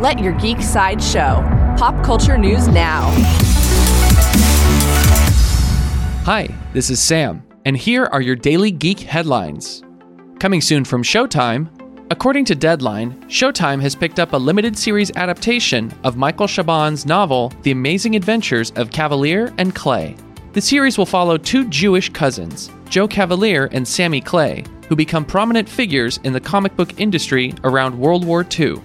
Let your geek side show. Pop culture news now. Hi, this is Sam, and here are your daily geek headlines. Coming soon from Showtime, according to Deadline, Showtime has picked up a limited series adaptation of Michael Chabon's novel The Amazing Adventures of Kavalier and Clay. The series will follow two Jewish cousins, Joe Kavalier and Sammy Clay, who become prominent figures in the comic book industry around World War II.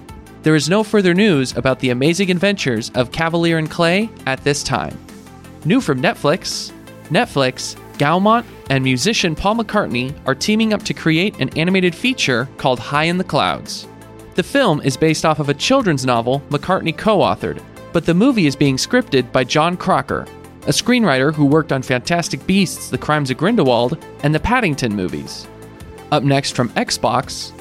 There is no further news about the amazing adventures of Kavalier and Clay at this time. New from Netflix Netflix, Gaumont, and musician Paul McCartney are teaming up to create an animated feature called High in the Clouds. The film is based off of a children's novel McCartney co authored, but the movie is being scripted by Jon Croker, a screenwriter who worked on Fantastic Beasts, The Crimes of Grindelwald, and the Paddington movies. Up next from Xbox,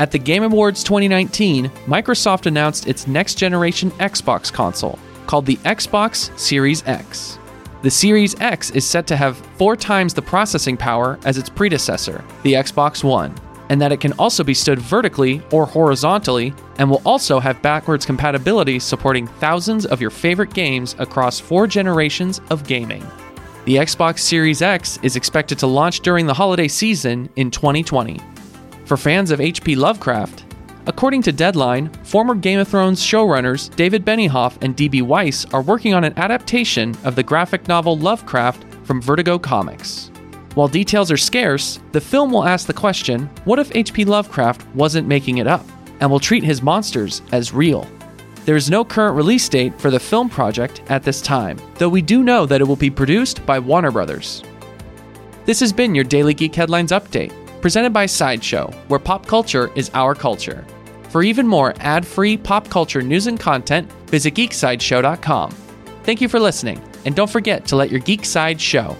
at the Game Awards 2019, Microsoft announced its next generation Xbox console, called the Xbox Series X. The Series X is set to have four times the processing power as its predecessor, the Xbox One, and that it can also be stood vertically or horizontally, and will also have backwards compatibility supporting thousands of your favorite games across four generations of gaming. The Xbox Series X is expected to launch during the holiday season in 2020. For fans of H.P. Lovecraft, according to Deadline, former Game of Thrones showrunners David Benioff and D.B. Weiss are working on an adaptation of the graphic novel Lovecraft from Vertigo Comics. While details are scarce, the film will ask the question what if H.P. Lovecraft wasn't making it up, and will treat his monsters as real? There is no current release date for the film project at this time, though we do know that it will be produced by Warner Brothers. This has been your Daily Geek Headlines Update, presented by Sideshow, where pop culture is our culture. For even more ad free pop culture news and content, visit geeksideshow.com. Thank you for listening, and don't forget to let your geek side show.